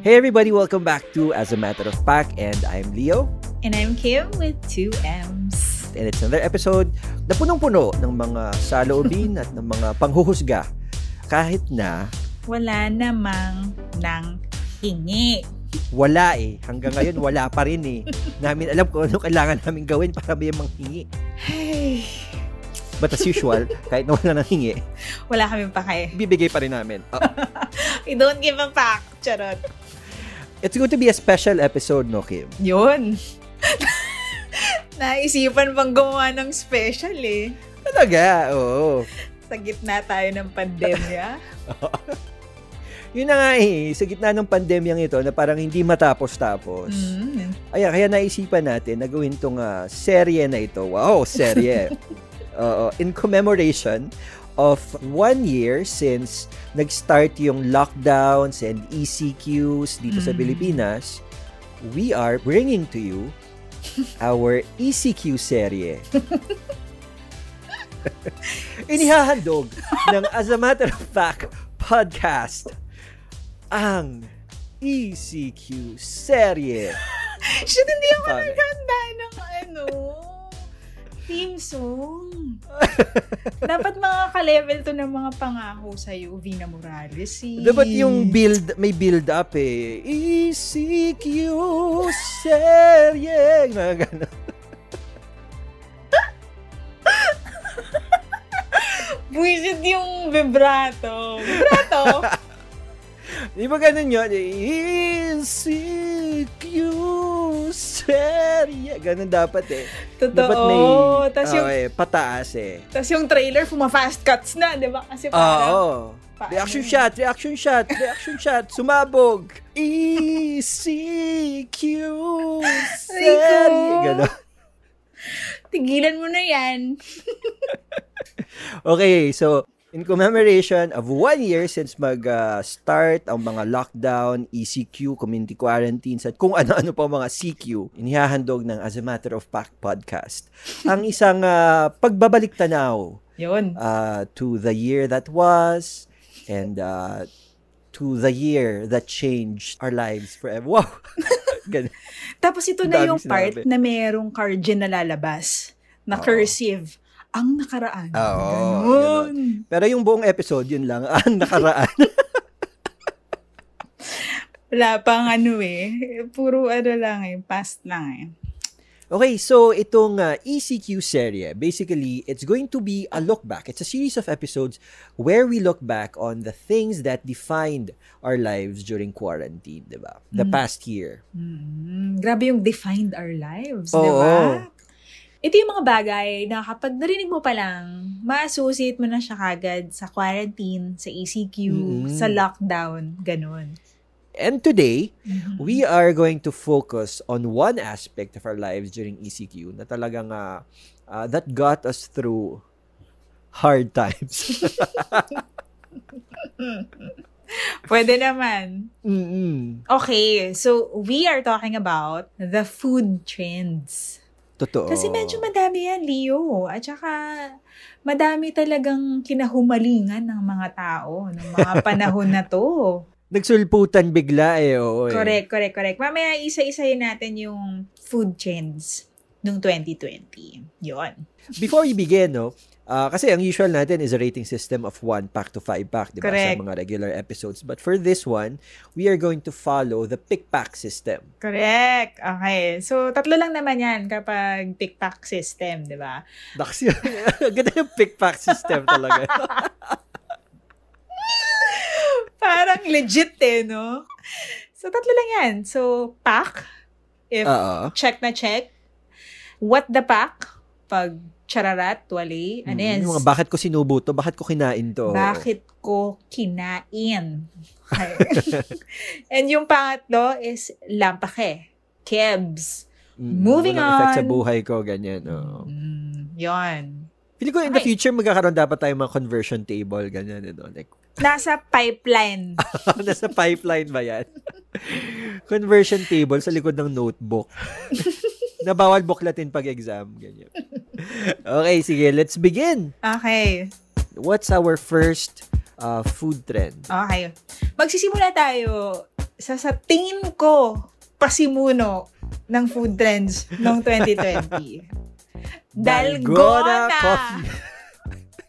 Hey everybody, welcome back to As a Matter of Fact and I'm Leo. And I'm Kim with two M's. And it's another episode na punong-puno ng mga saloobin at ng mga panghuhusga kahit na Wala namang nang hingi. wala eh. Hanggang ngayon wala pa rin eh. Namin alam kung ano kailangan namin gawin para may manghingi. Hey, But as usual, kahit na wala nang hingi, wala kaming pake. bibigay pa rin namin. Oh, We don't give a fuck. Charot. it's going to be a special episode, no, Kim? Yun. Naisipan bang gumawa ng special eh. Talaga, oo. Sa gitna tayo ng pandemya. Yun na nga eh, sa gitna ng pandemyang ito na parang hindi matapos-tapos. Mm. Ayan, kaya naisipan natin na gawin tong ah, serye na ito. Wow, serye. Oo, in commemoration of one year since nag-start yung lockdowns and ECQs dito sa Mm. Pilipinas, we are bringing to you our ECQ serye. Inihahandog ng As a Matter of Fact podcast ang ECQ serye. Shit, hindi ako Paano? naghanda ng ano, theme song. Dapat mga ka-level to ng mga pangako sa'yo, Vina Morales. Eh. Dapat yung build, may build up eh. ECQ serye. Mga ganun. Buisit yung vibrato. Vibrato? Di ba ganun yun? Serye. Ganun dapat eh. Totoo. Dapat may Tapos oh, yung, eh, pataas eh. tas yung trailer, fuma-fast cuts na, di ba? Kasi Oo. parang, paano Reaction yun? shot, reaction shot, reaction shot, sumabog. ECQ serye. Ganun. tigilan mo na yan. Okay, so in commemoration of one year since mag-start ang mga lockdown, ECQ, community quarantines, at kung ano-ano pa mga CQ, inihahandog ng As a Matter of Fact podcast. ang isang ah, pagbabalik tanaw Yun. ah, to the year that was and ah, to the year that changed our lives forever. Wow! Tapos ito na Daming yung part sinabi. na merong cardin na lalabas na cursive. Ang nakaraan. Oo, Ganon. Pero yung buong episode, yun lang, ang nakaraan. Wala pang ano eh. Puro ano lang eh. Past lang eh. Okay, so itong uh, ECQ serye, basically, it's going to be a look back. It's a series of episodes where we look back on the things that defined our lives during quarantine, di ba? The Mm. past year. Mm, grabe yung defined our lives, di ba? Ito yung mga bagay na kapag narinig mo pa lang, ma-associate mo na siya kagad sa quarantine, sa ECQ, Mm. sa lockdown, ganun. And today, Mhm. we are going to focus on one aspect of our lives during ECQ na talagang uh, uh, that got us through hard times. Pwede naman. Mm-mm. Okay, so we are talking about the food trends. Totoo. Kasi medyo madami yan, Leo. At saka, madami talagang kinahumalingan ng mga tao ng mga panahon na to. Nagsulputan bigla eh. Oo, eh. Correct, correct, correct. Mamaya isa-isahin natin yung food trends nung 2020. Yon. Before we begin, no, ah, kasi ang usual natin is a rating system of 1 pack to 5 pack, di ba? Sa mga regular episodes. But for this one, we are going to follow the pick pack system. Correct. Okay. So, tatlo lang naman yan kapag pick-pack system, di ba? Naks yun. Ganda yung pick pack system talaga. Parang legit eh, no? So, tatlo lang yan. So, pack, if Oo. check na check. What the pack, pag chararat, wali. Ano yan? Mm, yung mga bakit ko sinubo to? Bakit ko kinain to? Bakit ko kinain? And yung pangatlo is lampake. Kebs. Mm, moving walang effect sa on. buhay ko, ganyan. Oo. Mm, yon. Feeling ko in the Okay. future, magkakaroon dapat tayo mga conversion table, ganyan. You know? Like, Nasa pipeline. nasa pipeline ba yan? conversion table sa likod ng notebook. na bawal buklatin pag exam. Ganyan. Okay, sige, let's begin. Okay. What's our first uh, food trend? Okay. Magsisimula tayo isa sa tingin ko, pasimuno ng food trends noong 2020. Dalgona! coffee.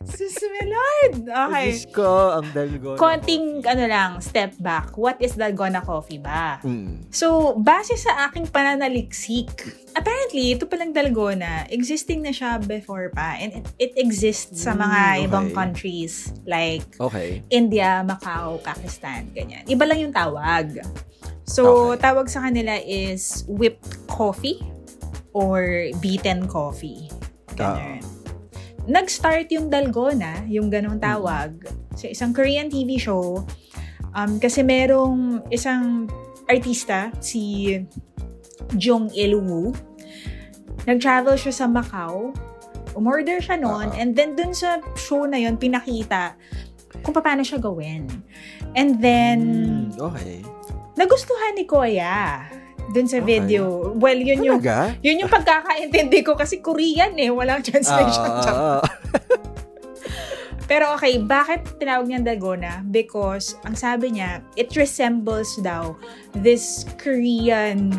Sus, my Lord! Okay. Diyos ko, ang dalgona. Konting, ano lang, step back. What is Dalgona coffee ba? Mm. So, base sa aking pananaliksik, apparently, ito palang Dalgona, existing na siya before pa. And it, it exists sa mga Mm, okay. ibang countries like Okay. India, Macau, Pakistan, ganyan. Iba lang yung tawag. So, Okay. tawag sa kanila is whipped coffee or beaten coffee. Ganun. Nag-start yung Dalgona, yung ganong tawag, sa isang Korean TV show. Um, kasi merong isang artista, si Jung Il-woo. Nag-travel siya sa Macau. Umorder siya noon. Ah. And then dun sa show na yun, pinakita kung paano siya gawin. And then, Mm, okay. nagustuhan ni Koya dun sa Okay. video. Well, yun yung Talaga? yun yung pagkakaintindi ko kasi Korean eh, walang translation. Ah, ah, ah. Pero okay, bakit tinawag niyang Dalgona? Because, ang sabi niya, it resembles daw this Korean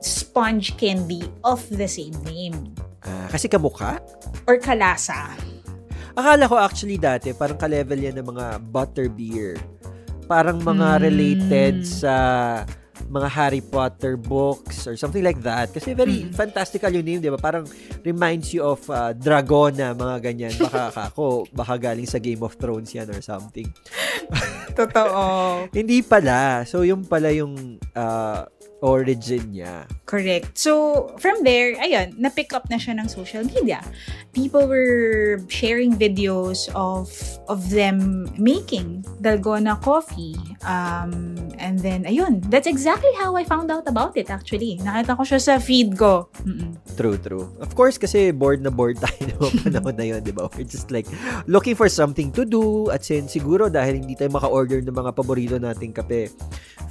sponge candy of the same name. Ah, kasi kamukha? Or kalasa. Akala ko actually dati, parang ka-level yan ng mga butterbeer. Parang mga Mm. related sa mga Harry Potter books or something like that. Kasi very Mm. fantastical yung name, di ba? Parang reminds you of uh, Dragona, mga ganyan. Baka ako, baka galing sa Game of Thrones yan or something. Totoo. Hindi pala. So, yung pala yung uh, origin niya. Correct. So, from there, ayun, na-pick up na siya ng social media. People were sharing videos of of them making Dalgona coffee. Um, and then, ayun, that's exactly how I found out about it actually. Nakita ko siya sa feed ko. Mm-mm. True, true. Of course, kasi bored na bored tayo ng panahon na yun, di ba? We're just like looking for something to do at sin siguro dahil hindi tayo maka-order ng mga paborito nating kape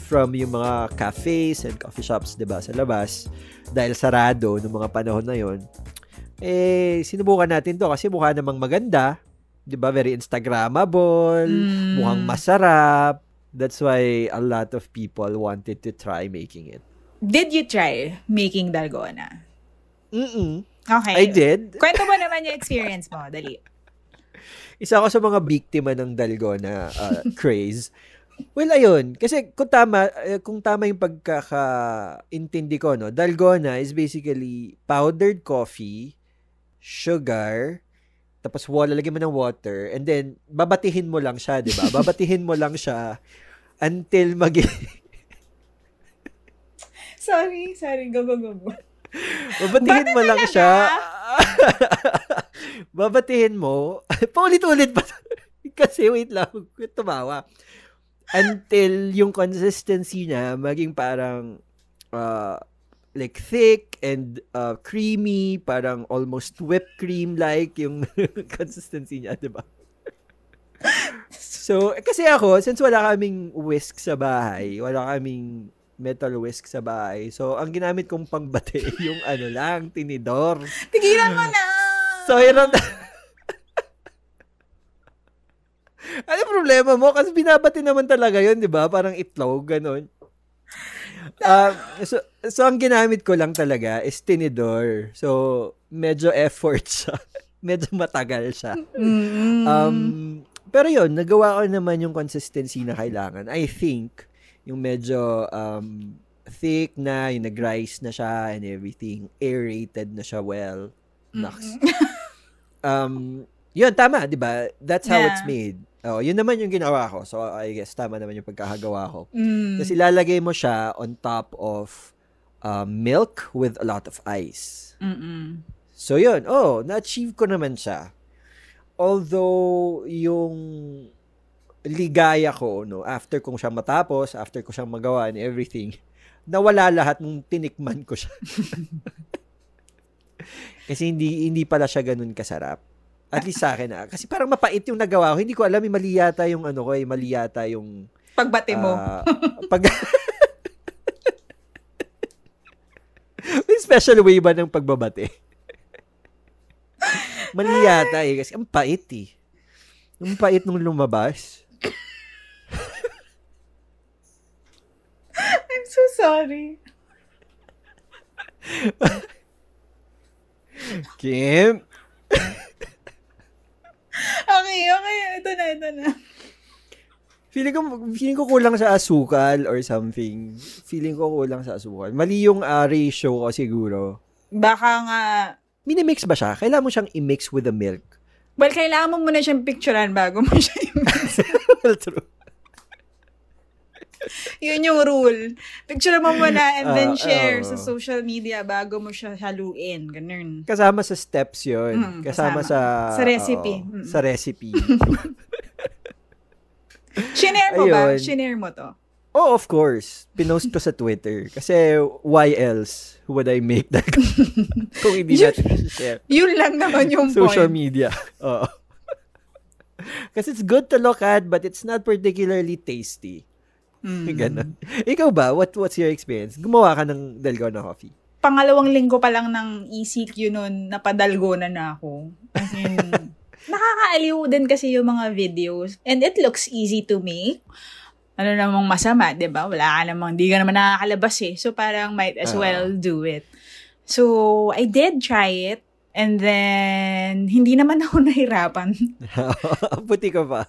from yung mga cafes and coffee shops, di ba, sa labas dahil sarado ng mga panahon na yon eh, sinubukan natin to kasi mukha namang maganda, di ba? Very Instagrammable, Mm. mukhang masarap. That's why a lot of people wanted to try making it. Did you try making Dalgona? Mm-mm. Okay. I did. Kwento mo naman yung experience mo. Dali. isa ako sa mga biktima ng dalgona uh, craze. Well, ayun. Kasi kung tama, eh, kung tama yung pagkakaintindi ko, no, dalgona is basically powdered coffee, sugar, tapos wala lagyan mo ng water, and then babatihin mo lang siya, di ba? Babatihin mo lang siya until mag Sorry, sorry. Go, go, go, go. Babatihin mo lang siya. Babatihin mo. Paulit-ulit pa. Kasi wait lang, tumawa. Until yung consistency niya maging parang uh, like thick and uh, creamy, parang almost whipped cream like yung consistency niya, 'di ba? so, kasi ako, since wala kaming whisk sa bahay, wala kaming metal whisk sa bahay. So, ang ginamit kong pangbate, yung ano lang, tinidor. Tigilan mo na! So, hirap na. Ano problema mo? Kasi binabati naman talaga yun, di ba? Parang itlog, ganun. Ah, so, so, ang ginamit ko lang talaga is tinidor. So, medyo effort siya. medyo matagal siya. Mm. Um, pero yun, nagawa ko naman yung consistency na kailangan. I think, yung medyo um, thick na, yung nag-rise na siya and everything, aerated na siya well. Naks. um, yun, tama, di ba? That's how it's Yeah. made. Oh, yun naman yung ginawa ko. So, I guess, tama naman yung pagkakagawa ko. Mm. Kasi ilalagay mo siya on top of um, milk with a lot of ice. Mm-mm. So, yun. Oh, na-achieve ko naman siya. Although, yung ligaya ko, no, after kong siya matapos, after ko siyang magawa and everything, nawala lahat nung tinikman ko siya. Kasi hindi hindi pala siya ganun kasarap. At least sa akin ah. Kasi parang mapait yung nagawa ko. Hindi ko alam, eh, mali yata yung ano ko, eh, mali yata yung Pagbati mo. Ah, pag May special way ba ng pagbabate? Mali yata eh. Kasi ang pait eh. Ang pait nung lumabas. Sorry. Kim? Okay, okay. Ito na, ito na. Feeling ko, feeling ko kulang sa asukal or something. Feeling ko kulang sa asukal. Mali yung uh, ratio ko siguro. Baka nga, Minimix ba siya? Kailangan mo siyang i-mix with the milk. well, kailangan mo muna siyang picturean bago mo siya i-mix. well, true. Yun yung rule. Picture mo muna and then Ah, share oo. sa social media bago mo siya haluin. Ganun. Kasama sa steps yon Mm, kasama, kasama. sa... Sa recipe. oo, Mm. sa recipe. Shinare mo ba? Ayun. Shinare mo to. oh, of course. Pinost ko sa Twitter. Kasi why else would I make that kung hindi Yun- natin share Yun lang naman yung social point. media. Oo. Kasi it's good to look at, but it's not particularly tasty. Mm. Ganon. Ikaw ba? What What's your experience? Gumawa ka ng Dalgona coffee? Pangalawang linggo pa lang ng ECQ nun, napadalgona na ako. As in, nakakaaliw din kasi yung mga videos. And it looks easy to make. Ano namang masama, di ba? Wala ka namang, di ka naman nakakalabas eh. So parang might as Ah. well do it. So, I did try it. And then, hindi naman ako nahirapan. Puti ka pa.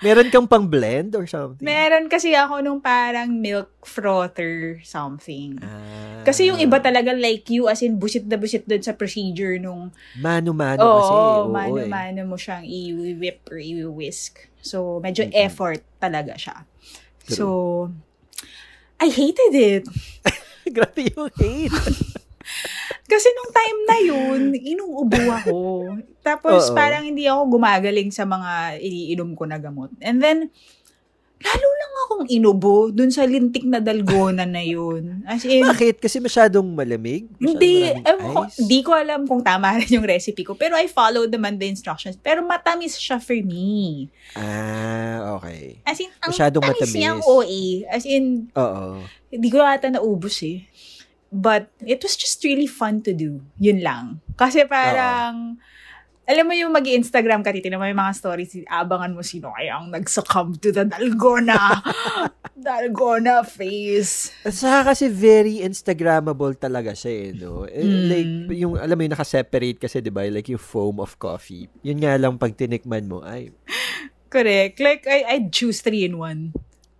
Meron kang pang blend or something? Meron kasi ako nung parang milk frother something. Ah. Kasi yung iba talaga like you, as in busit na busit dun sa procedure nung Mano-mano Oo, kasi. Oo, eh. mano-mano mo siyang i-whip or i-whisk. So, medyo Mhm. effort talaga siya. So, I hated it. Grabe yung hate. Kasi nung time na yun, inuubo ako. Tapos Oo. parang hindi ako gumagaling sa mga iniinom ko na gamot. And then, lalo lang akong inubo dun sa lintik na dalgona na yun. As in, Bakit? Kasi masyadong malamig? Masyadong Hindi, ewan ko, di ko alam kung tama rin yung recipe ko. Pero I followed naman the instructions. Pero matamis siya for me. Ah, okay. As in, ang Masyadong tamis matamis. niyang OA. As in, Oo. hindi ko ata naubos eh. But it was just really fun to do. Yun lang. Kasi parang, alam mo yung mag instagram ka, titignan mo yung mga stories, abangan mo sino kaya ang nag-succumb to the dalgona. dalgona face. At saka kasi very Instagrammable talaga siya eh, no? Eh, Mm. Like, yung, alam mo yung nakaseparate kasi, di ba? Like yung foam of coffee. Yun nga lang pag tinikman mo, ay, Correct. Like, I, I'd choose three in one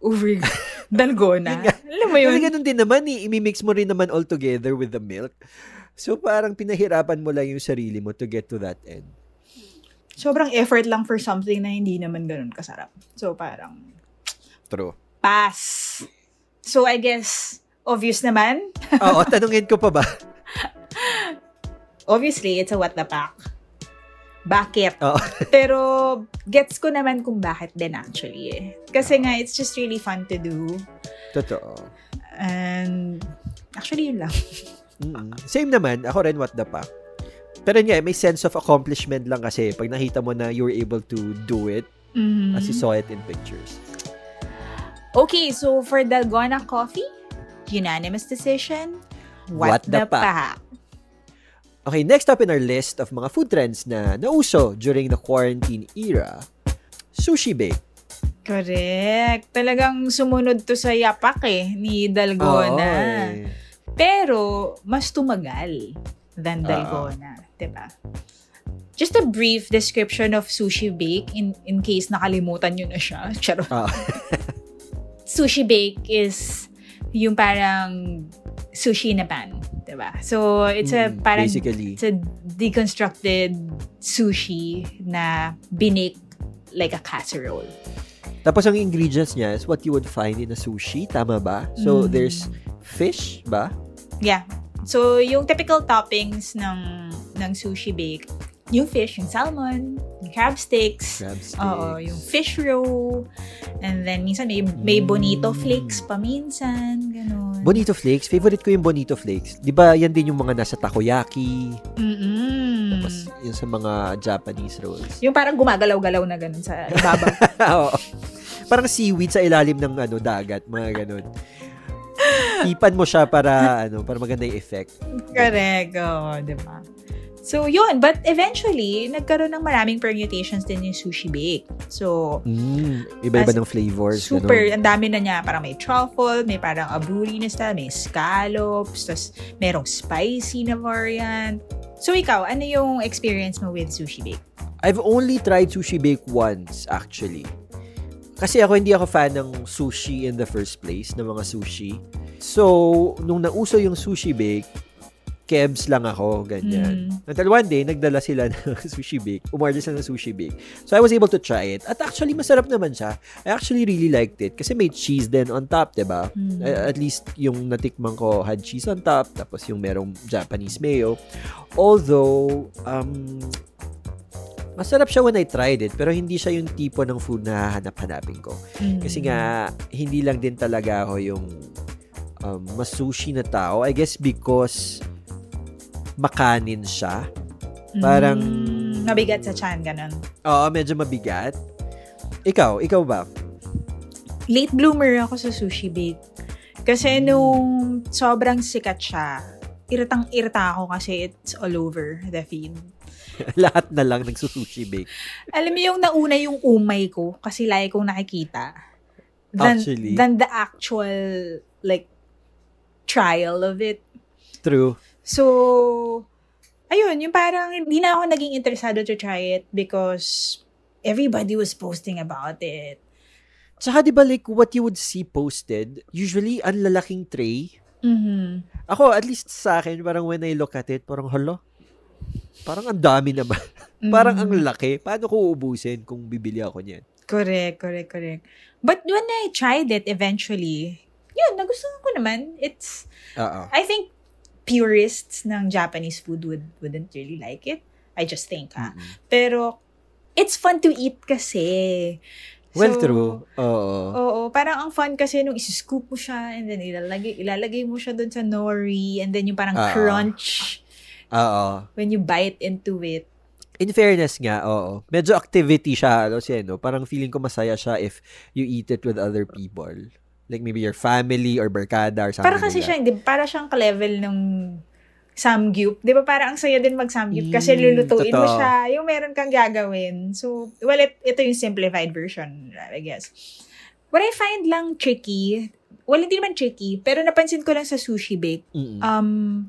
over dalgona. Alam mo yun? Kasi ganun din naman, eh, imimix mo rin naman all together with the milk. So, parang pinahirapan mo lang yung sarili mo to get to that end. Sobrang effort lang for something na hindi naman ganun kasarap. So, parang, True. pass. So, I guess, obvious naman. Oo, tanungin ko pa ba? Obviously, it's a what the pack. Bakit? Oo. Pero, gets ko naman kung bakit din actually eh. Kasi nga, it's just really fun to do. Totoo. And, actually, yun lang. Mm-mm. Same naman, ako rin what the pa. Pero nga, may sense of accomplishment lang kasi pag nakita mo na you were able to do it Mhm. as you saw it in pictures. Okay, so for Dalgona Coffee, unanimous decision. What, What the, the pa? pack? Okay, next up in our list of mga food trends na nauso during the quarantine era, sushi bake. Correct. Talagang sumunod to sa yapak eh, ni Dalgona. Oo, eh. Pero, mas tumagal than Oo. Dalgona. 'di ba? Just a brief description of sushi bake in in case nakalimutan nyo na siya. Charot. Ah. Sushi bake is yung parang sushi na pan. 'di ba? So, it's a Mm, parang basically. it's a deconstructed sushi na binake like a casserole. Tapos ang ingredients niya is what you would find in a sushi, tama ba? So Mm. there's fish ba? Yeah. So, yung typical toppings ng ng sushi bake, yung fish, yung salmon, yung crab sticks, Crab sticks. oo, yung fish roe, and then minsan may, may Mm. bonito flakes pa minsan, ganun. Bonito flakes. Favorite ko yung bonito flakes. Di ba yan din yung mga nasa takoyaki, Mm-mm. tapos yung sa mga Japanese rolls. Yung parang gumagalaw-galaw na ganun sa ibabaw. Oo. Parang seaweed sa ilalim ng ano dagat, mga ganun. Ipan mo siya para ano, para maganda yung effect. Correct, oo, di ba? So, yun. But eventually, nagkaroon ng maraming permutations din yung sushi bake. So, Mm, iba-iba As- ng flavors. super, ang dami na niya. Parang may truffle, may parang aburi na style, may scallops, tapos merong spicy na variant. So, ikaw, ano yung experience mo with sushi bake? I've only tried sushi bake once, actually. Kasi ako, hindi ako fan ng sushi in the first place, ng mga sushi. So, nung nauso yung sushi bake, kebs lang ako, ganyan. Mm. Until one day, nagdala sila ng sushi bake. Umorder sila ng sushi bake. So, I was able to try it. At actually, masarap naman siya. I actually really liked it. Kasi may cheese din on top, 'di ba? Mm. At least, yung natikman ko had cheese on top. Tapos yung merong Japanese mayo. Although, um, masarap siya when I tried it. Pero hindi siya yung tipo ng food na hahanap-hanapin ko. Mm. Kasi nga, hindi lang din talaga ako yung um, mas sushi na tao. I guess because makanin siya. parang- Mm, mabigat sa chan, ganun. Oo, medyo mabigat. Ikaw, ikaw ba? late bloomer ako sa sushi bake. Kasi nung sobrang sikat siya, iritang irita ako kasi it's all over the feed. Lahat na lang nagsusushi bake. Alam mo yung nauna yung umay ko kasi lagi kong nakikita. Than, Actually. than the actual like trial of it. True. So, ayun, yung parang hindi na ako naging interesado to try it because everybody was posting about it. Tsaka di ba like what you would see posted, usually ang lalaking tray. Mhm. Ako, at least sa akin, parang when I look at it, parang hala, parang ang dami naman. parang ang Mhm. laki. Paano ko uubusin kung bibili ako niyan? Correct, correct, correct. But when I tried it eventually, yun, nagustuhan ko naman. It's, Oo. I think purists ng Japanese food would, wouldn't really like it. I just think, ha. Mm-mm. Pero, it's fun to eat kasi. Well, So, true. Oo. Oo, parang ang fun kasi nung isi-scoop mo siya and then ilalagay, ilalagay mo siya dun sa nori and then yung parang Ah. crunch Oo. when you bite into it. In fairness nga, oo. Medyo activity siya, ano siya, no? Parang feeling ko masaya siya if you eat it with other people. Like maybe your family or barkada or something Para kasi like siya, hindi, para siyang ka-level ng samgyup. Di ba parang ang saya din mag-samgyup kasi Mm, lulutuin mo totoo. siya. Yung meron kang gagawin. So, well, it, ito yung simplified version, I guess. What I find lang tricky, well, hindi naman tricky, pero napansin ko lang sa sushi bake, um,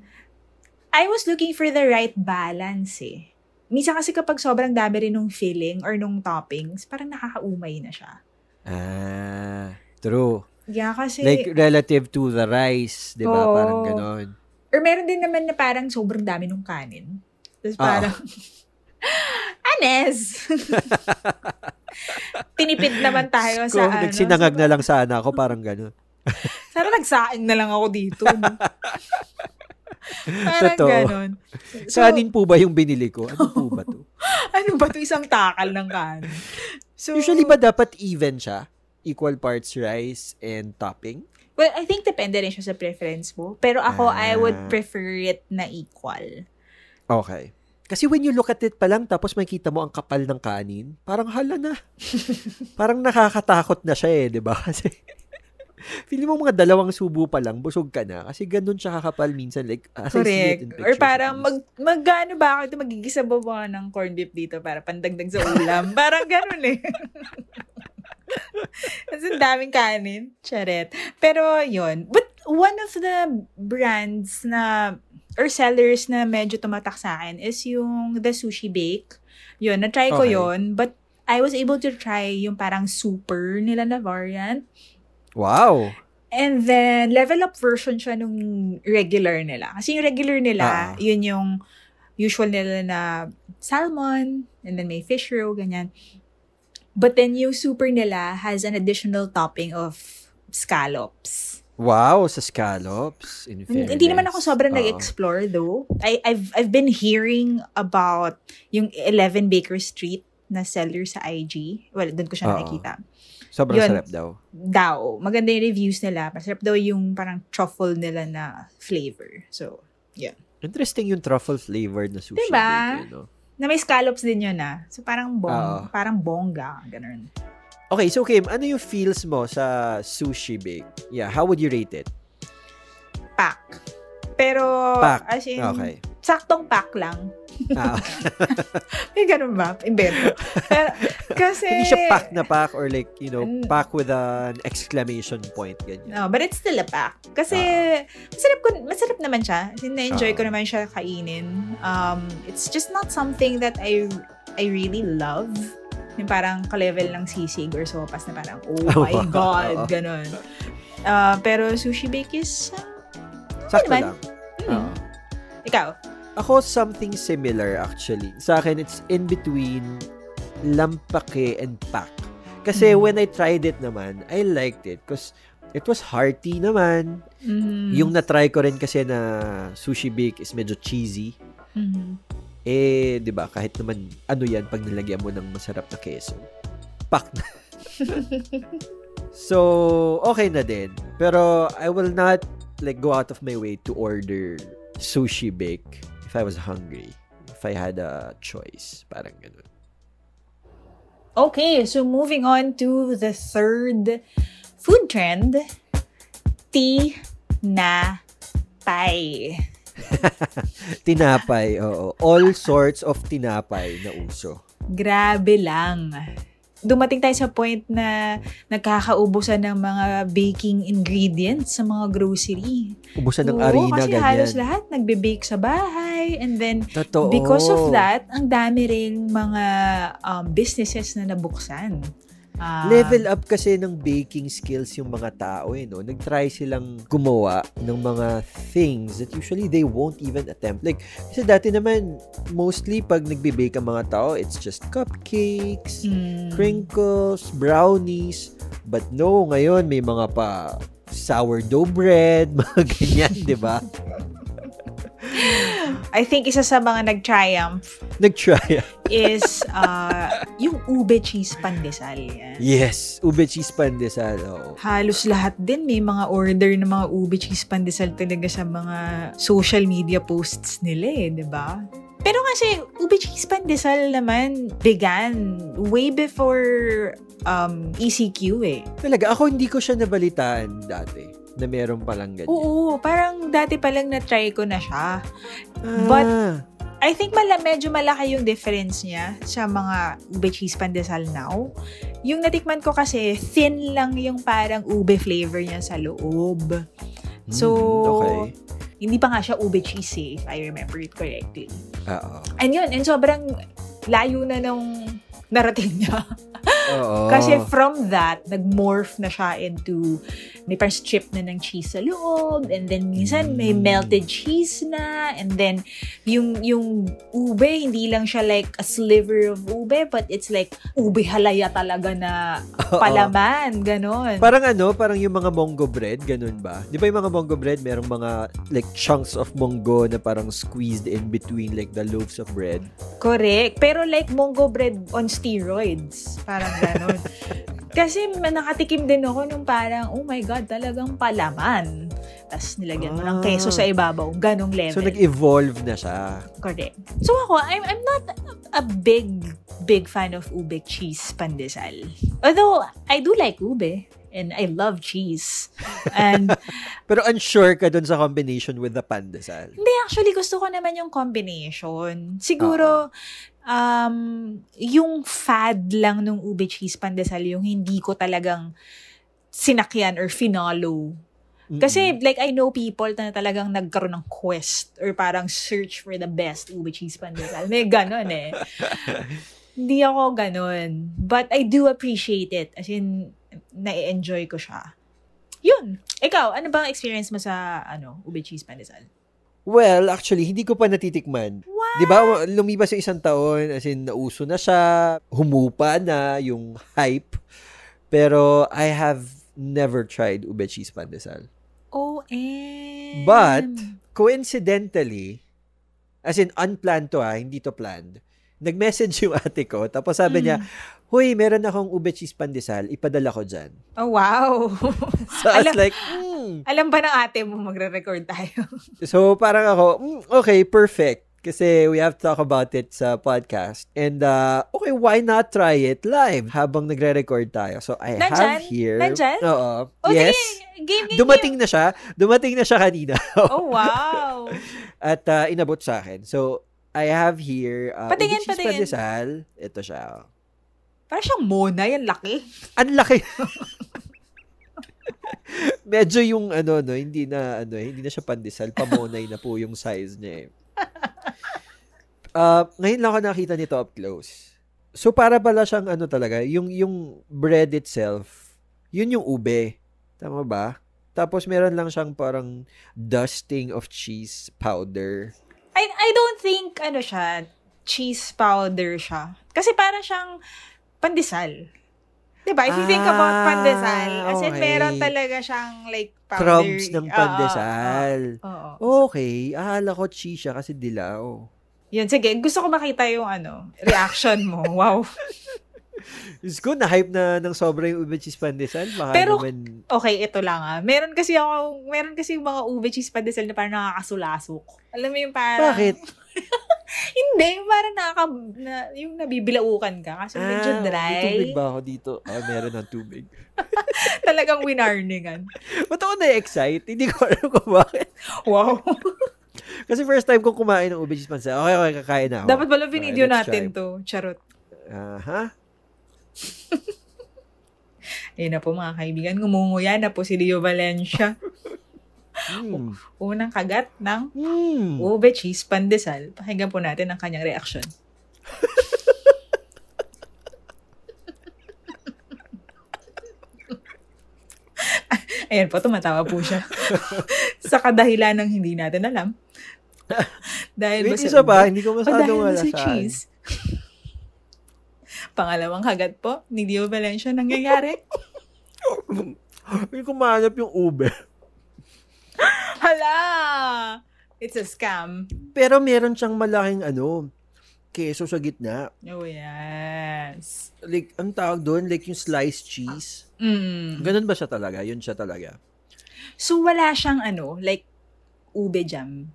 I was looking for the right balance eh. Minsan kasi kapag sobrang dami rin nung filling or nung toppings, parang nakakaumay na siya. Ah, true. Yeah, kasi... Like relative to the rice, 'di ba? Oo. Parang ganon. Or meron din naman na parang sobrang dami nung kanin. Tapos Oo. parang, Anes! Tinipid naman tayo Ko, sa ano. nagsinangag na lang sana ako, parang ganon. Sana nagsaing na lang ako dito. No? parang Totoo. ganon. So, Kanin po ba yung binili ko? Ano po ba to? ano ba to isang takal ng kanin? So, Usually ba dapat even siya? Equal parts rice and topping? Well, I think depende rin siya sa preference mo. Pero ako, I would Ah. prefer it na equal. Okay. Kasi when you look at it pa lang, tapos makikita mo ang kapal ng kanin, parang hala na. parang nakakatakot na siya eh, di ba? Kasi, feeling mo mga dalawang subo pa lang, busog ka na. Kasi ganun siya kakapal minsan. Like, as I see it Correct. in Or pictures parang at mag, mag ano ba ako ito, magigisa ba ba ng corned beef dito para pandagdag sa ulam? parang ganun eh. Kasi daming kanin. Charet. Pero yun. But one of the brands na or sellers na medyo tumatak sa akin is yung The Sushi Bake. Yun, na-try ko Okay. yun. But I was able to try yung parang super nila na variant. Wow. And then, level up version siya nung regular nila. Kasi yung regular nila, yun yung usual nila na salmon, and then may fish roe, ganyan. But then, yung super nila has an additional topping of scallops. Wow, sa scallops. In fairness. Hindi naman ako sobrang Oo. nag-explore though. I, I've, I've been hearing about yung 11 Baker Street na seller sa IG. Well, doon ko siya Oo. nakikita. Sobrang Yun. sarap daw. daw. Maganda yung reviews nila. Masarap daw yung parang truffle nila na flavor. So, Interesting yung truffle flavored na sushi. Diba? bake, no? Na may scallops din yun ah. So, parang bong, Oo. parang bongga. Ganun. Okay, so Kim, ano yung feels mo sa sushi bake? Yeah, how would you rate it? Pack. Pero, Pack. as in, Okay. Saktong pack lang. Ah, May ganun ba? Invento. Pero, kasi... hindi siya pack na pack or like, you know, pack with an exclamation point. Ganyan. No, but it's still a pack. Kasi, masarap, ko, masarap naman siya. Na-enjoy ko Ah. naman siya kainin. Um, it's just not something that I I really love. Yung parang ka-level ng sisig or sopas na parang, oh my. God, ganun. Uh, pero sushi bake is, uh, Sakto naman. lang. hmm. Ah. ikaw, Ako, something similar actually. Sa akin, it's in between lampake and pak. Kasi Mhm. when I tried it naman, I liked it because it was hearty naman. mhm, Yung na-try ko rin kasi na sushi bake is medyo cheesy. mhm. Eh, di ba, kahit naman ano yan pag nilagyan mo ng masarap na keso. Pak na. so, okay na din. Pero, I will not like go out of my way to order sushi bake if I was hungry. If I had a choice. Parang ganun. Okay, so moving on to the third food trend, tea na pie. Tinapay, oo. All sorts of tinapay na uso. Grabe lang. Dumating tayo sa point na nagkakaubusan ng mga baking ingredients sa mga grocery. Ubusan ng Oo, arena, kasi halos ganyan. lahat nagbe-bake sa bahay. And then, Totoo. because of that, ang dami ring mga um, businesses na nabuksan. Ah, Level up kasi ng baking skills yung mga tao eh, no? Nag-try silang gumawa ng mga things that usually they won't even attempt. Like, kasi dati naman, mostly pag nagbe-bake ang mga tao, it's just cupcakes, mm, crinkles, brownies. But no, ngayon may mga pa sourdough bread, mga ganyan, di ba? I think isa sa mga nag-triumph Nag-try. is uh, yung ube cheese pandesal. Yan. Yes, ube cheese pandesal. Oo. Halos lahat din may mga order ng mga ube cheese pandesal talaga sa mga social media posts nila eh, 'di ba? Pero kasi ube cheese pandesal naman began way before um, ECQ eh. Talaga, ako hindi ko siya nabalitaan dati na meron palang ganyan. Oo, parang dati pa lang na-try ko na siya. Ah, But- I think mala, medyo malaki yung difference niya sa mga ube cheese pandesal now. Yung natikman ko kasi, thin lang yung parang ube flavor niya sa loob. So, Hmm, okay. Hindi pa nga siya ube cheese eh, if I remember it correctly. Oo. And yun, and sobrang layo na nung narating niya. Oo. Kasi from that, nag-morph na siya into, may parang strip na ng cheese sa loob, and then minsan may Mm. melted cheese na, and then yung, yung ube, hindi lang siya like a sliver of ube, but it's like ube halaya talaga na Oo. palaman, ganon. Parang ano, parang yung mga mongo bread, ganun ba? Di ba yung mga mongo bread, merong mga like chunks of mongo na parang squeezed in between like the loaves of bread. Correct. Pero like mongo bread on steroids. Parang ganon. Kasi nakatikim din ako nung parang, oh my God, talagang palaman. Tapos nilagyan mo ng Ah. keso sa ibabaw. Ganong level. So nag-evolve na siya. Correct. So ako, I'm, I'm not a big, big fan of ube cheese pandesal. Although, I do like ube. And I love cheese. And Pero unsure ka dun sa combination with the pandesal. Hindi, actually, gusto ko naman yung combination. Siguro, um, yung fad lang ng ube cheese pandesal, yung hindi ko talagang sinakyan or finalo. Kasi, like, I know people na talagang nagkaroon ng quest or parang search for the best ube cheese pandesal. May ganon eh. Hindi ako ganon. But I do appreciate it. As in, na-enjoy ko siya. Yun. Ikaw, ano bang experience mo sa, ano, ube cheese pandesal? Well, actually, hindi ko pa natitikman. Di ba, lumipas yung isang taon, as in, nauso na siya, humupa na yung hype. Pero, I have never tried ube cheese pandesal. OM. But, coincidentally, as in, unplanned to ha, hindi to planned, nag-message yung ate ko, tapos sabi niya, Huy, meron akong ube cheese pandesal, ipadala ko dyan. Oh, wow. So, I was Alam- like, hmm. Alam ba ng ate mo magre-record tayo? So, parang ako, "Mm, okay, perfect. Kasi we have to talk about it sa podcast. And, uh, okay, why not try it live habang nagre-record tayo? So, I Nandyan? have here... Nandyan? Oo. O, yes. sige, game, game, Dumating na siya. Dumating na siya kanina. game. Oh, wow. At uh, inabot sa akin. So, I have here... Uh, Patingin, ubi cheese patingin. pandesal. Ito siya. Parang siyang Mona, yan laki. Ang laki. Medyo yung ano no, hindi na ano, hindi na siya pandesal, pamonay na po yung size niya eh. Uh, ngayon lang ako nakita nito up close. So para pala siyang ano talaga, yung yung bread itself, yun yung ube. Tama ba? Tapos meron lang siyang parang dusting of cheese powder. I, I don't think, ano siya, cheese powder siya. Kasi para siyang pandesal. Diba? If you think about Ah, pandesal, as in okay. meron talaga siyang like powder. Crumbs ng Oo, pandesal. Oo. oo. Okay, akala ko cheese siya kasi dilaw. Yun, sige. Gusto ko makita yung ano, reaction mo. Wow. Diyos ko, na-hype na ng sobra yung ube cheese pandesal. Baka Pero- naman, Okay, ito lang ah. Meron kasi ako, meron kasi yung mga ube cheese pandesal na parang nakakasulasok. Alam mo yung parang... bakit? Hindi, parang nakaka... Na, yung nabibilaukan ka kasi medyo Ah, May dry. tubig ba ako dito? Ah, meron ng tubig. Talagang winarningan. Ba't ako na-excite? Hindi ko alam kung bakit. Wow. Kasi first time kong kumain ng ube cheese pandesal. Okay, okay, kakain na ako. Dapat pala video let's natin try. to. Charot. Aha. Ayun na po mga kaibigan, ngumunguya na po si Leo Valencia. Hmm. Unang kagat ng Hmm. ube cheese pandesal. Pakinggan po natin ang kanyang reaction. Ayan po, tumatawa po siya. sa kadahilan ng hindi natin alam. Dahil Wait, sa isa pa, hindi ko O masyadong dahil ba wala sa cheese? Pangalawang kagat po ni Leo Valencia nangyayari. Hindi ko mahanap yung ube. Hala! It's a scam. Pero meron siyang malaking ano, keso sa gitna. Oh, yes. Like, ang tawag doon, like yung sliced cheese. Mm. Ganun ba siya talaga? Yun siya talaga. So, wala siyang ano, like, ube jam.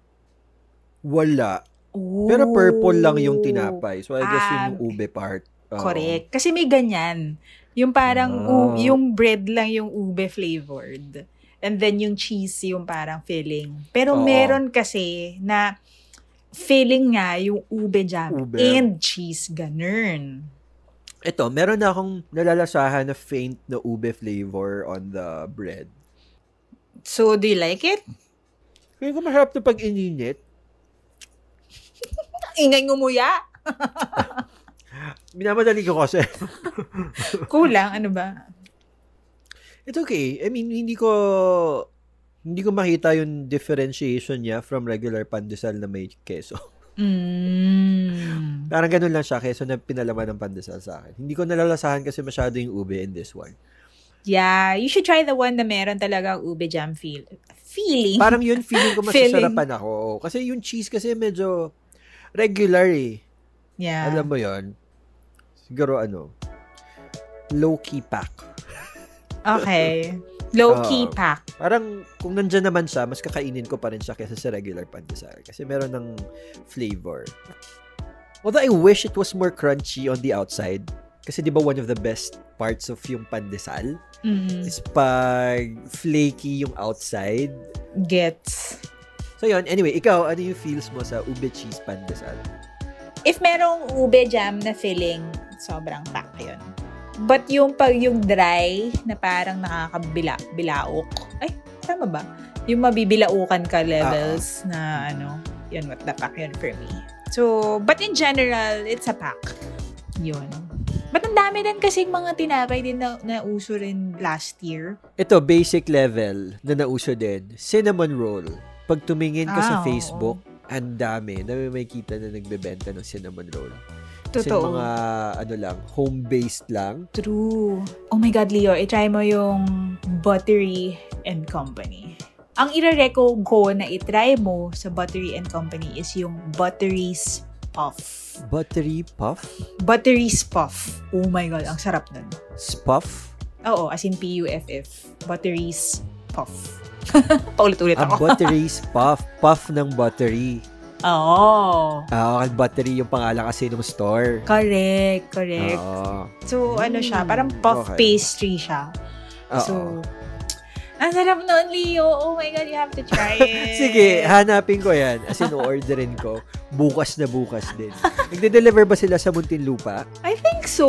Wala. Oh. Pero purple lang yung tinapay. So, I guess Ah, yung ube part. Oo. Correct. Kasi may ganyan. Yung parang, Ah. u- yung bread lang yung ube flavored. And then yung cheese yung parang filling. Pero Oo. meron kasi na filling nga yung ube jam Ube. and cheese. Ganun. Ito, meron na akong nalalasahan na faint na ube flavor on the bread. So, do you like it? Kaya ko masarap to pag ininit. Ingay ngumuya. Minamadali ko kasi. Kulang, ano ba? It's okay. I mean, hindi ko hindi ko makita yung differentiation niya from regular pandesal na may keso. Mm. Parang ganun lang siya, keso na pinalaman ng pandesal sa akin. Hindi ko nalalasahan kasi masyado yung ube in this one. Yeah, you should try the one na meron talaga ube jam feel. Feeling. Parang yun, feeling ko masasarapan ako. Kasi yung cheese kasi medyo regular eh. yeah. Alam mo yon Siguro ano, low-key pack. Okay. Low-key Oo. pack. Parang kung nandyan naman siya, mas kakainin ko pa rin siya kaysa sa regular pandesal. Kasi meron ng flavor. Although I wish it was more crunchy on the outside. Kasi di ba one of the best parts of yung pandesal Mm, is pag flaky yung outside. gets. So yun, anyway, ikaw, ano yung feels mo sa ube cheese pandesal? If merong ube jam na filling, sobrang pack yun. But yung pag yung dry na parang nakakabila, bilaok. Ay, tama ba? Yung mabibilaukan ka levels na ano, yun what the pack yun for me. So, but in general, it's a pack. Yun. But ang dami din kasing mga tinapay din na, na uso rin last year. Ito, basic level na nauso din. Cinnamon roll. Pag tumingin ka sa Ah, oo. Facebook, ang dami na may makita na nagbebenta ng cinnamon roll. Kasi Totoo. mga, ano lang, home-based lang. True. Oh my God, Leo, itry mo yung Buttery and Company. Ang ire-reco ko na itry mo sa Buttery and Company is yung Buttery's Puff. Buttery puff? Buttery's Puff. Oh my God, ang sarap nun. Spuff? Oo, as in P-U-F-F. Buttery's Puff. Paulit-ulit Ang ako. buttery's puff. Puff ng buttery. Oo. Ah, uh, battery yung pangalan kasi ng store. Correct, correct. Oo. So, ano siya, parang puff Okay. pastry siya. Oo. So, ang sarap nun, Leo. Oh my God, you have to try it. Sige, hanapin ko yan. As in, orderin ko. Bukas na bukas din. Nagde-deliver ba sila sa Muntinlupa? I think so.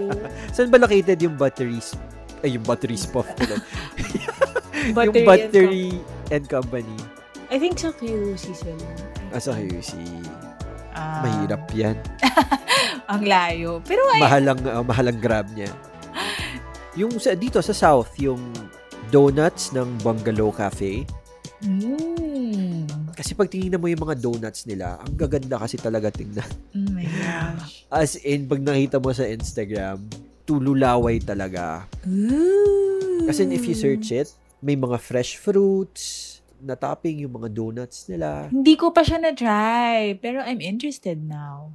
Saan ba located yung batteries? Ay, yung batteries puff ko lang. Battery yung battery and company. I think sa QC sila. Ah, sa QC. Ah, Mahirap yan. Ang layo. Pero ay, Mahalang, ah, mahalang grab niya. Yung sa, dito sa South, yung donuts ng Bungalow Cafe. mm, Kasi pag tinignan mo yung mga donuts nila, ang gaganda kasi talaga tingnan. oh my gosh. As in, pag nakita mo sa Instagram, tululaway talaga. Ooh. Kasi if you search it, may mga fresh fruits, na topping yung mga donuts nila. Hindi ko pa siya na-try, pero I'm interested now.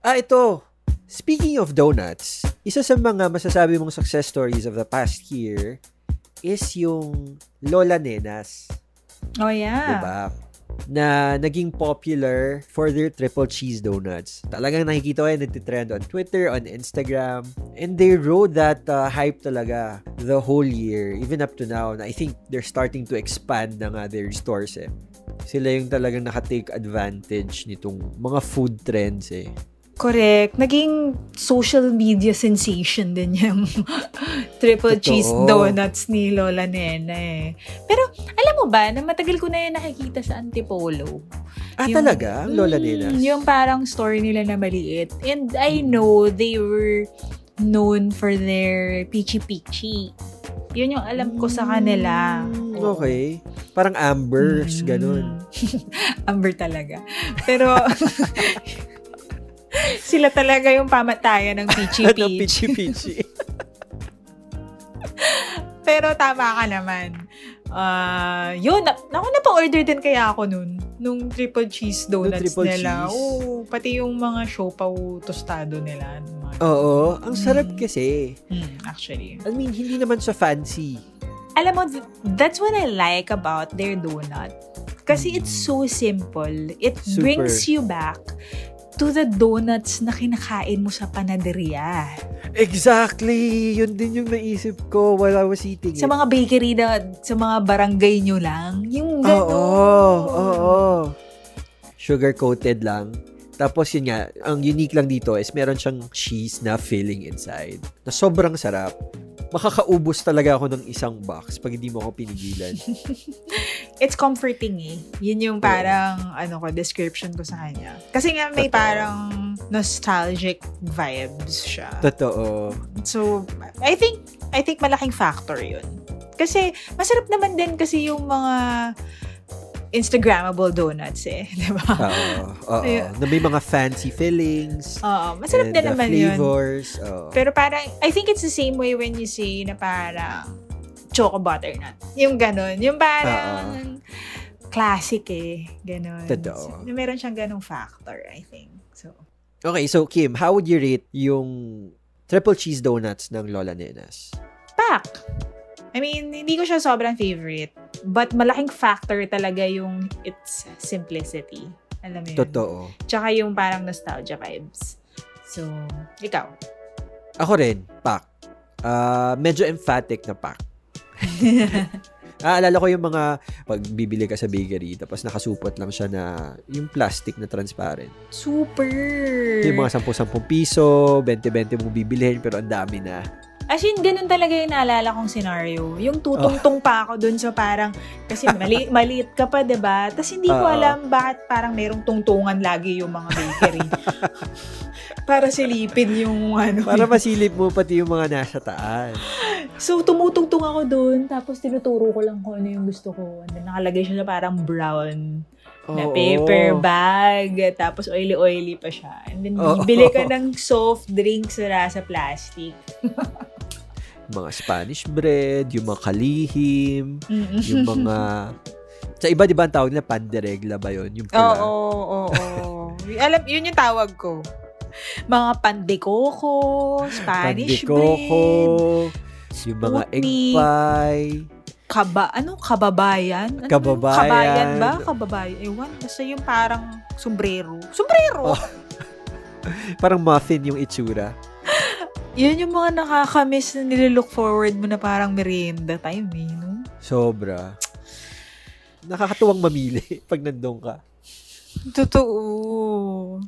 Ah, ito. Speaking of donuts, isa sa mga masasabi mong success stories of the past year is yung Lola Nenas. Oh, yeah. Diba? Na naging popular for their triple cheese donuts. Talagang nakikita ko yan nagtitrend on Twitter, on Instagram. And they rode that uh, hype talaga the whole year, even up to now. I think they're starting to expand na nga their stores eh. Sila yung talagang nakatake advantage nitong mga food trends eh. Correct. Naging social media sensation din yung triple Totoo. cheese donuts ni Lola Nena eh. Pero alam mo ba, na matagal ko na yan nakikita sa Antipolo. Ah, Yung- talaga? Lola Mm, Nenas? Yung parang store nila na maliit. And I know they were known for their peachy-peachy. Yun yung alam ko sa kanila. Mm, Oo. Okay. Parang Ambers, Mm. ganun. Amber talaga. Pero, sila talaga yung pamatayan ng peachy Ano, pichi-pichi. Pero tama ka naman. Ah, yun, na, naku, napa-order din kaya ako nun. Nung triple cheese donuts triple nila. cheese? Oo, pati yung mga siopaw tostado nila. Mga, Oo, ang sarap Mm. kasi. Hmm, actually. I mean, hindi naman siya fancy. Alam mo, th- that's what I like about their donut. Kasi it's so simple. It Super. brings you back to the donuts na kinakain mo sa panaderia. Exactly! Yun din yung naisip ko while I was eating Sa mga bakery na, sa mga barangay nyo lang. Yung Oo, gano'n. oo. Sugar-coated lang. Tapos yun nga, ang unique lang dito is meron siyang cheese na filling inside. Na sobrang sarap. Makakaubos talaga ako ng isang box pag hindi mo ako pinigilan. It's comforting eh. Yun yung parang, ano ko, description ko sa kanya. Kasi nga may Totoo. parang nostalgic vibes siya. Totoo. So, I think, I think malaking factor yun. Kasi, masarap naman din kasi yung mga Instagrammable donuts eh. Di ba? Oo. Oo. Na may mga fancy fillings. Oo, masarap and din naman yun. flavors. Oo. Pero parang, I think it's the same way when you say na parang choco butternut. Yung ganon. Yung parang classic eh. Ganon. Totoo. So, meron siyang ganong factor, I think. So, Okay, so Kim, how would you rate yung triple cheese donuts ng Lola Nenas? pack. I mean, hindi ko siya sobrang favorite. But malaking factor talaga yung its simplicity. Alam mo yun? Totoo. Tsaka yung parang nostalgia vibes. So, ikaw. Ako rin, pack. Ah, medyo emphatic na pack. Aalala ko yung mga pag bibili ka sa bakery tapos nakasupot lang siya na yung plastic na transparent. Super! Yung mga 10-10 piso, 20-20 mong bibilihin pero ang dami na. As in, ganun talaga yung naalala kong scenario. Yung tutungtong pa ako dun sa parang, kasi mali, maliit ka pa, ba Tapos hindi ko alam bakit parang merong tungtungan lagi yung mga bakery. para silipin yung ano. Para masilip mo pati yung mga nasa taas. So, tumutugtong ako dun, tapos tinuturo ko lang kung ano yung gusto ko. And then, nakalagay siya na parang brown na paper bag, tapos oily-oily pa siya. And then, Oo. bibili ka ng soft drinks na sa plastic. Mga Spanish bread, yung mga kalihim, Mm-mm. yung mga... Sa iba, di ba, ang tawag nila panderegla ba yun? Yung pula. Oo, oo, oo. Alam, yun yung tawag ko. Mga pandekoko, Spanish Pandikoko, bread, yung mga egg pie, kaba, ano, kababayan? Ano Kababayan. Kabayan ba? Kababayan. Ewan, basta yung parang sombrero. Sombrero! Oh. Parang muffin yung itsura. Yun yung mga nakakamiss na nililook forward mo na parang merienda time eh, no? Sobra. Nakakatuwang mamili pag nandun ka. Totoo.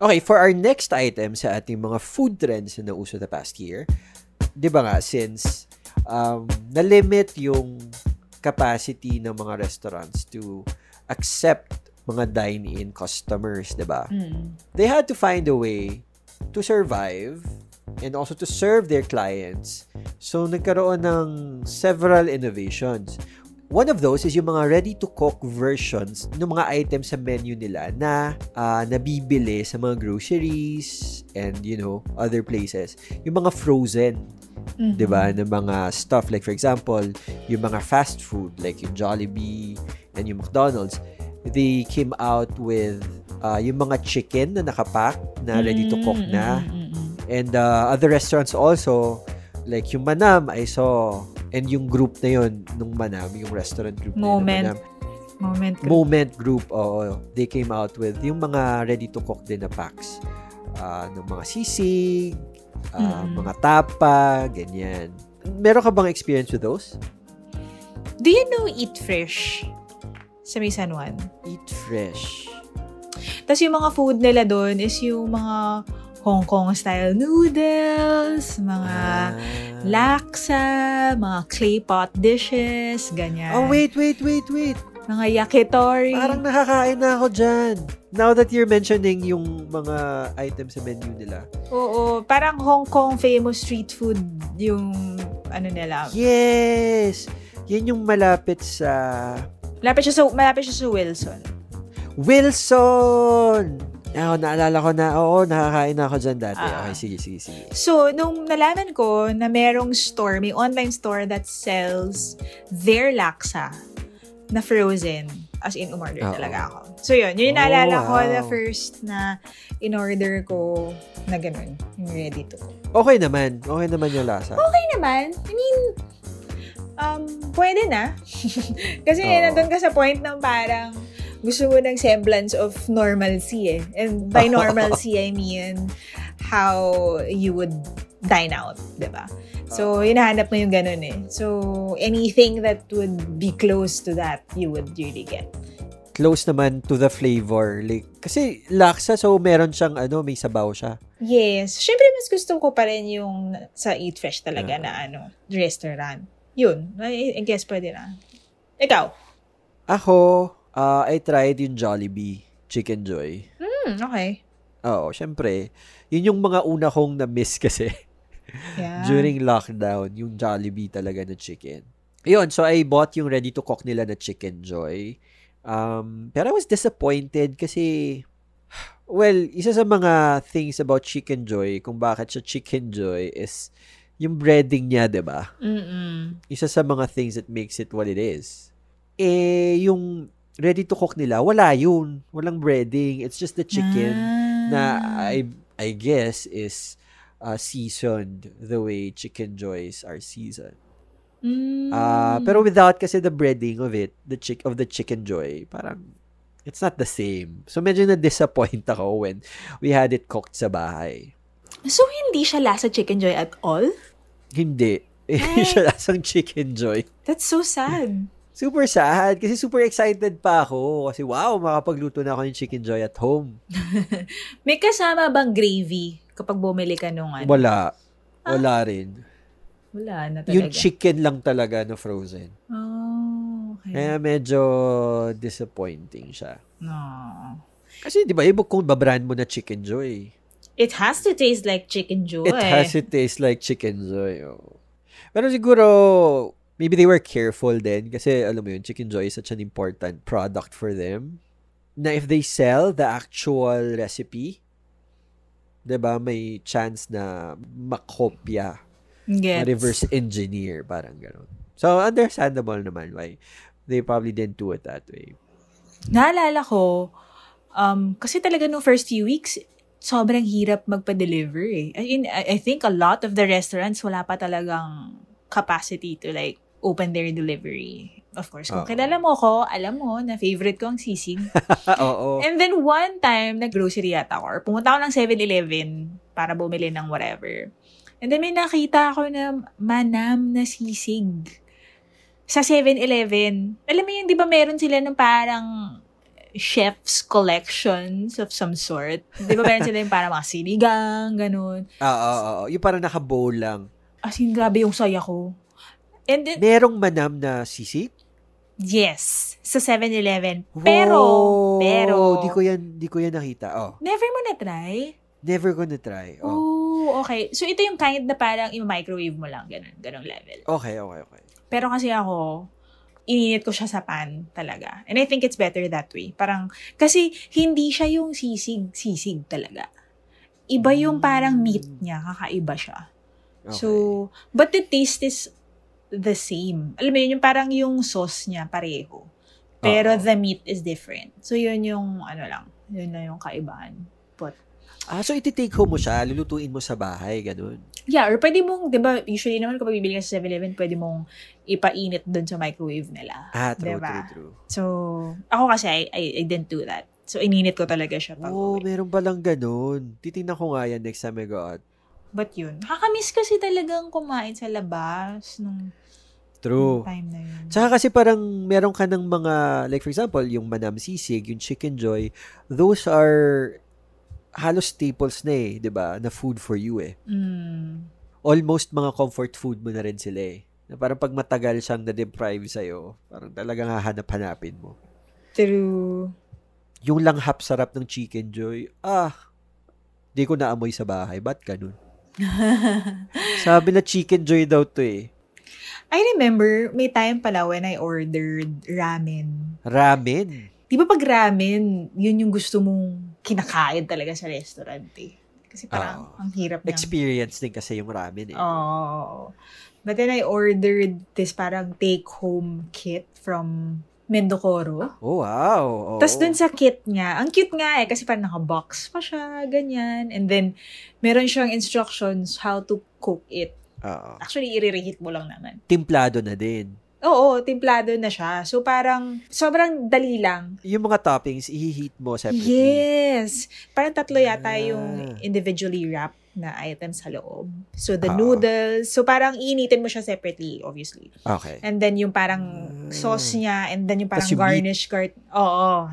Okay, for our next item sa ating mga food trends na nauso the past year, di ba nga, since um, na-limit yung capacity ng mga restaurants to accept mga dine-in customers, di ba? Mm. They had to find a way to survive and also to serve their clients. So, nagkaroon ng several innovations. One of those is yung mga ready-to-cook versions ng mga items sa menu nila na ah, nabibili sa mga groceries and, you know, other places. Yung mga frozen, Mhm. 'di ba, ng mga stuff like for example, yung mga fast food like yung Jollibee and yung McDonald's, they came out with ah, yung mga chicken na nakapack na ready to cook na. mm, mm, mm. And uh, other restaurants also, like yung Manam, I saw, and yung group na yun, nung Manam, yung restaurant group na yun, Moment. Manam, Moment. Moment Group, oo, they came out with yung mga ready-to-cook din na packs. Ah, ng mga sisig, ah, Mm. mga tapa, ganyan. Meron ka bang experience with those? Do you know Eat Fresh? Sa may San Juan. Eat fresh. Tapos yung mga food nila doon is yung mga Hong Kong style noodles, mga Ah. laksa, mga clay pot dishes, ganyan. Oh, wait, wait, wait, wait. Mga yakitori. Parang nakakain na ako dyan. Now that you're mentioning yung mga items sa menu nila. Oo, parang Hong Kong famous street food yung ano nila. Yes! Yan yung malapit sa Malapit siya sa, malapit siya sa Wilson. Wilson! Oo, naalala ko na. Oo, nakakain na ako dyan dati. Ah. Okay, sige, sige, sige. So, nung nalaman ko na merong store, may online store that sells their laksa na frozen. As in, umorder Oo. talaga ako. So, yun. Yun yung Oh, naalala ko wow. na first na in-order ko na ganun. Yung ready to. Okay naman. Okay naman yung lasa. Okay naman. I mean, um, pwede na. Kasi Oo. nandun ka sa point ng parang gusto mo ng semblance of normalcy eh. And by normalcy, I mean how you would dine out, di ba? So, hinahanap mo yung ganun eh. So, anything that would be close to that, you would really get. Close naman to the flavor. Like, kasi laksa, so meron siyang, ano, may sabaw siya. Yes. Siyempre, mas gusto ko pa rin yung sa Eat Fresh talaga Ah. na ano, restaurant. Yun. I, I guess pwede na. Ikaw? Ako, ah, I tried yung Jollibee Chicken Joy. Hmm, okay. Oo, syempre. Yun yung mga una kong na-miss kasi. Yeah. during lockdown, yung Jollibee talaga na chicken. Yun, so I bought yung ready-to-cook nila na Chicken Joy. Um, pero I was disappointed kasi, well, isa sa mga things about Chicken Joy, kung bakit siya Chicken Joy is yung breading niya, 'di ba? Mm-mm. Isa sa mga things that makes it what it is. Eh, yung ready-to-cook nila, wala yun. Walang breading. It's just the chicken na Ah. I I guess is uh, seasoned the way chicken joys are seasoned. Mm. Uh, pero without kasi the breading of it, the chick of the chicken joy, parang it's not the same. So medyo na disappoint ako when we had it cooked sa bahay. So, hindi siya lasa chicken joy at all? Hindi. Hindi siya lasang chicken joy. That's so sad. Super sad kasi super excited pa ako kasi wow, makapagluto na ako ng chicken joy at home. May kasama bang gravy kapag bumili ka nung ano? Wala. Wala rin. Wala na talaga. Yung chicken lang talaga na frozen. Oh, okay. Kaya medyo disappointing siya. No. Kasi di ba, iba kung babrand mo na Chicken Joy. It has to taste like chicken joy. It has to taste like Chicken Joy. Oh. Pero siguro, maybe they were careful din kasi alam mo yun, Chicken Joy is such an important product for them na if they sell the actual recipe, 'di ba may chance na makopya, Gets. ma-reverse engineer, parang gano'n. So, understandable naman why they probably didn't do it that way. Naalala ko, um, kasi talaga nung first few weeks, sobrang hirap magpa-deliver eh. I, mean, I I think a lot of the restaurants wala pa talagang capacity to like open their delivery. Of course, kung Oo. kilala mo ko, alam mo na favorite ko ang sisig. Oo. And then one time, nag-grocery yata ako or pumunta ako ng 7-Eleven para bumili ng whatever. And then may nakita ako na manam na sisig sa 7-Eleven. Alam mo yun, di ba meron sila ng parang chef's collections of some sort. Di ba meron sila yung parang mga sinigang, ganun. Oo, oo, oo. Yung parang naka-bowl lang. As in, grabe yung saya ko. And then, Merong manam na sisig? yes, sa 7-Eleven. Pero, pero, Di ko yan, di ko yan nakita. Oh. never mo na-try? Never gonna try. Oh. Oh, okay. So, ito yung kind na parang i-microwave mo lang, ganun, ganung level. Okay, okay, okay. Pero kasi ako, ininit ko siya sa pan talaga. And I think it's better that way. Parang, kasi hindi siya yung sisig, sisig talaga. Iba yung parang meat niya, kakaiba siya. okay. So, but the taste is the same. Alam mo yun, yung parang yung sauce niya pareho. Pero Oo. the meat is different. So, yun yung, ano lang, yun na yung kaibahan. But, ah, so iti-take home mo siya, lulutuin mo sa bahay, ganun. yeah, or pwede mong, di ba, usually naman kapag bibili ka sa 7-Eleven, pwede mong ipainit doon sa microwave nila. Ah, true, Diba? true, true. So, ako kasi, I, I, I didn't do that. So, ininit ko talaga siya pag Oh, uwi. meron palang ganun. Titingnan ko nga yan next time I go out. But yun, nakakamiss kasi talagang kumain sa labas nung True. time na yun. Tsaka kasi parang meron ka ng mga, like for example, yung Manam Sisig, yung Chicken Joy, those are halos staples na eh, di ba? Na food for you eh. Mm. Almost mga comfort food mo na rin sila eh. Na parang pag matagal siyang na-deprive sa'yo, parang talagang hahanap-hanapin mo. True. Yung langhap sarap ng Chicken Joy, ah, di ko naamoy sa bahay. Ba't ganun? Sabi na Chicken Joy daw to eh. I remember, may time pala when I ordered ramen. Ramen. Di ba pag ramen, yun yung gusto mong kinakain talaga sa restaurant eh. Kasi parang Oo. ang hirap niya. Experience din kasi yung ramen eh. Oh. But then I ordered this parang take-home kit from Mendocoro. Oh, wow. Oo. Tapos dun sa kit niya, ang cute nga eh, kasi parang naka-box pa siya, ganyan. And then, meron siyang instructions how to cook it. Oo. Actually, i-reheat mo lang naman. Timplado na din. Oo, templado na siya. So, parang, sobrang dali lang. Yung mga toppings, i-heat mo separately. Yes! Parang tatlo yata Ah. yung individually wrapped na items sa loob. So, the Oo. noodles. So, parang initin mo siya separately, obviously. Okay. And then, yung parang Ah. sauce niya, and then yung parang yung meat. garnish cart. Oo.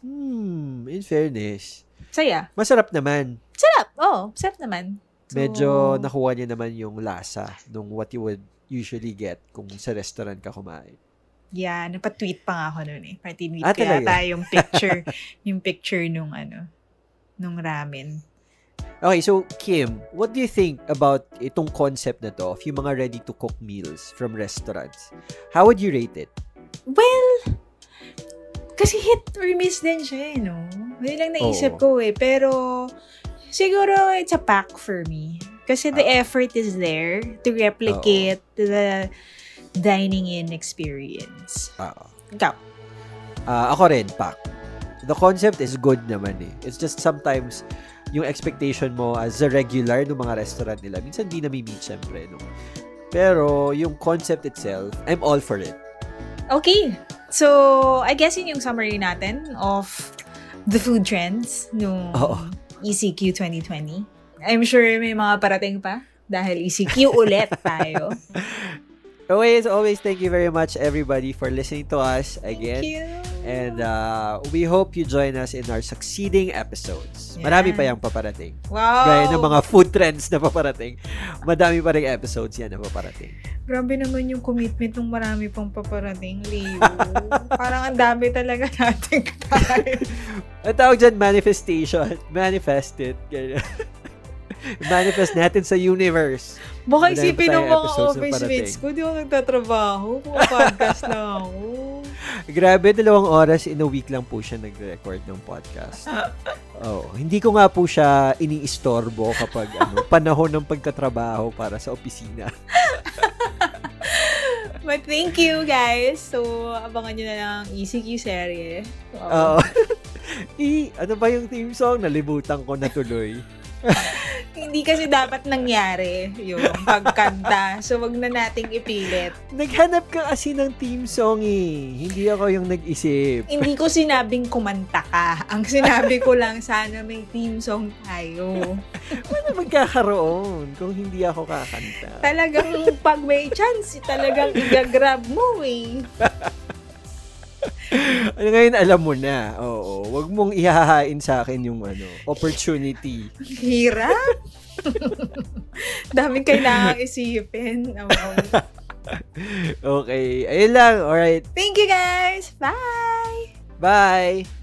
Hmm, in fairness. Saya. Masarap naman. Sarap. Oo, sarap naman. So, Medyo nakuha niya naman yung lasa nung what you would usually get kung sa restaurant ka kumain. Yeah, napatweet pa nga ako noon eh. Parang tinweet Ah, ko yata yung picture, yung picture nung ano, nung ramen. Okay, so Kim, what do you think about itong concept na to of yung mga ready-to-cook meals from restaurants? How would you rate it? Well, kasi hit or miss din siya eh, no? Yun lang naisip Oo. ko eh. Pero, siguro it's a pack for me. Kasi the Ah. effort is there to replicate the dining in experience. Oo. Ikaw. Ah, ako rin, Pak. The concept is good naman eh. It's just sometimes yung expectation mo as a regular ng mga restaurant nila, minsan di na-meet syempre. No? Pero yung concept itself, I'm all for it. Okay. So, I guess yun yung summary natin of the food trends nung Oo. ECQ 2020. I'm sure may mga parating pa dahil ECQ ulit tayo. Always, always thank you very much everybody for listening to us again. Thank you. And uh, we hope you join us in our succeeding episodes. Yan. Marami pa yung paparating. Wow. Gaya ng mga food trends na paparating. Madami pa rin episodes yan na paparating. Grabe naman yung commitment ng marami pang paparating, Leo. Parang ang dami talaga natin time. Ang tawag dyan, manifestation. Manifest it. Ganyan. Manifest natin sa universe. Baka isipin ng mga office mates ko, di ako nagtatrabaho. Pumapodcast na ako. Grabe, dalawang oras in a week lang po siya nag-record ng podcast. Oh, hindi ko nga po siya iniistorbo kapag ano, panahon ng pagtatrabaho para sa opisina. But thank you, guys. So, abangan nyo na lang ECQ serye. Oo. I, ano ba yung theme song? Nalimutan ko na tuloy. hindi kasi dapat nangyari yung pagkanta. So, wag na nating ipilit. Naghanap ka kasi ng team song eh. Hindi ako yung nag-isip. Hindi ko sinabing kumanta ka. Ang sinabi ko lang, sana may team song tayo. Ano magkakaroon kung hindi ako kakanta? Talagang pag may chance, talagang igagrab mo eh. Ano ngayon, alam mo na. Oo. Wag mong ihahain sa akin yung ano, opportunity. Hirap. Daming kailangang isipin. Okay. Ayun lang. Alright. Thank you guys. Bye! Bye!